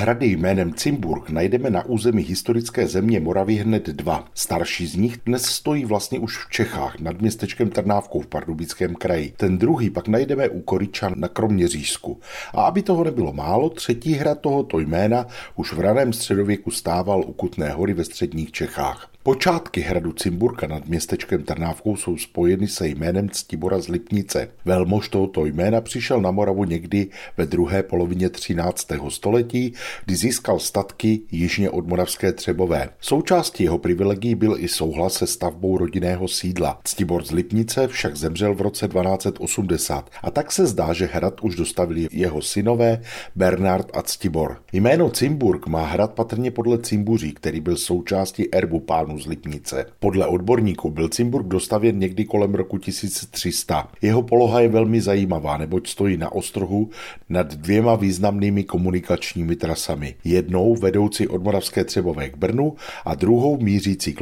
Hrady jménem Cimburg najdeme na území historické země Moravy hned dva. Starší z nich dnes stojí vlastně už v Čechách nad městečkem Trnávkou v Pardubickém kraji. Ten druhý pak najdeme u Koričan na Kroměřížsku. A aby toho nebylo málo, třetí hrad tohoto jména už v raném středověku stával u Kutné hory ve středních Čechách. Počátky hradu Cimburka nad městečkem Trnávkou jsou spojeny se jménem Ctibora z Lipnice. Velmož tohoto jména přišel na Moravu někdy ve druhé polovině 13. století, kdy získal statky jižně od Moravské Třebové. Součástí jeho privilegií byl i souhlas se stavbou rodinného sídla. Ctibor z Lipnice však zemřel v roce 1280 a tak se zdá, že hrad už dostavili jeho synové Bernard a Ctibor. Jméno Cimburg má hrad patrně podle Cimbuří, který byl součástí erbu pánů z Lipnice. Podle odborníků byl Cimburg dostavěn někdy kolem roku 1300. Jeho poloha je velmi zajímavá, neboť stojí na ostrohu nad dvěma významnými komunikačními trasami. Jednou vedoucí od Moravské Třebové k Brnu a druhou mířící k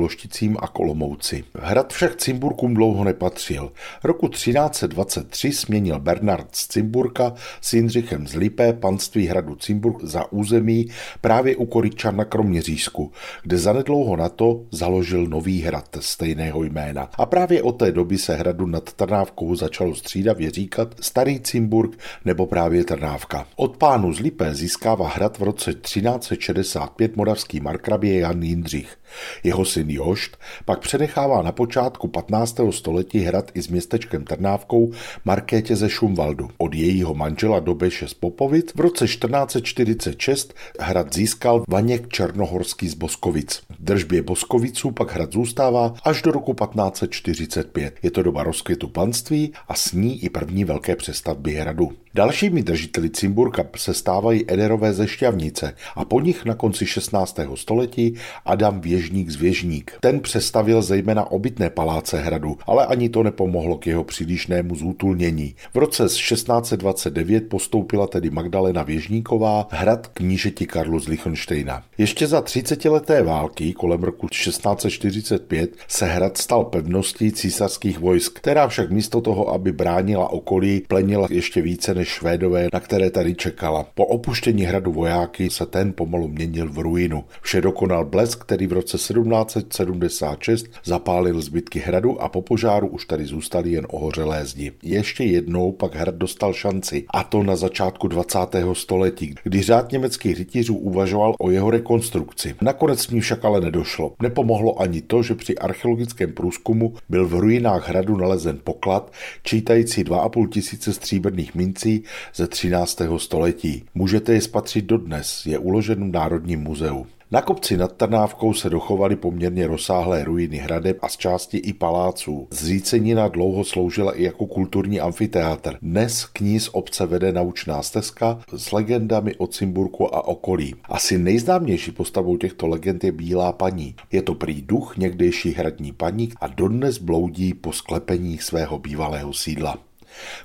a Kolomouci. Hrad však Cimburkům dlouho nepatřil. Roku 1323 směnil Bernard z Cimburka s Jindřichem z Lipé panství hradu Cimburg za území právě u Koričan na Kroměřížsku, kde zanedlouho na to založil nový hrad stejného jména. A právě od té doby se hradu nad Trnávkou začalo střídavě říkat Starý Cimburg nebo právě Trnávka. Od pánu z Lipé získává hrad v roce 1365 moravský markrabě Jan Jindřich. Jeho syn Jošt pak přenechává na počátku 15. století hrad i s městečkem Trnávkou Markétě ze Šumvaldu. Od jejího manžela Dobeše z Popovic v roce 1446 hrad získal Vaněk Černohorský z Boskovic. V držbě Boskoviců pak hrad zůstává až do roku 1545. Je to doba rozkvětu panství a s ní i první velké přestavby hradu. Dalšími držiteli Cimburka se stávají Ederové ze Šťavnice a po nich na konci 16. století Adam Věžník z Věžník. Ten přestavil zejména obytné paláce hradu, ale ani to nepomohlo k jeho přílišnému zútulnění. V roce 1629 postoupila tedy Magdalena Věžníková hrad knížeti Karlu z Lichtensteina. Ještě za 30 leté války kolem roku 1645 se hrad stal pevností císařských vojsk, která však místo toho, aby bránila okolí, plenila ještě více než Švédové, na které tady čekala. Po opuštění hradu vojáky se ten pomalu měnil v ruinu. Vše dokonal blesk, který v roce 1776 zapálil zbytky hradu a po požáru už tady zůstaly jen ohořelé zdi. Ještě jednou pak hrad dostal šanci, a to na začátku 20. století, kdy řád německých rytířů uvažoval o jeho rekonstrukci. Nakonec s ní však ale nedošlo. Nepomohlo ani to, že při archeologickém průzkumu byl v ruinách hradu nalezen poklad, čítající 2,5 tisíce stříbrných mincí ze 13. století. Můžete je spatřit dodnes, je uložen v Národním muzeu. Na kopci nad Trnávkou se dochovaly poměrně rozsáhlé ruiny hradeb a z části i paláců. Zřícenina dlouho sloužila i jako kulturní amfiteátr. Dnes k ní z obce vede naučná stezka s legendami o Cimburku a okolí. Asi nejznámější postavou těchto legend je Bílá paní. Je to prý duch někdejší hradní paní a dodnes bloudí po sklepeních svého bývalého sídla.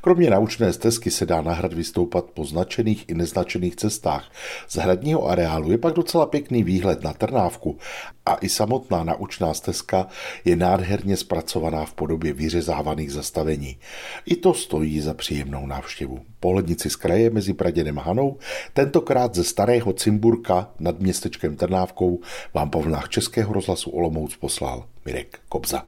Kromě naučné stezky se dá na hrad vystoupat po značených i neznačených cestách. Z hradního areálu je pak docela pěkný výhled na Trnávku a i samotná naučná stezka je nádherně zpracovaná v podobě vyřezávaných zastavení. I to stojí za příjemnou návštěvu. Pohlednici z kraje mezi Praděnem Hanou, tentokrát ze starého Cimburka nad městečkem Trnávkou vám po vlnách Českého rozhlasu Olomouc poslal Mirek Kobza.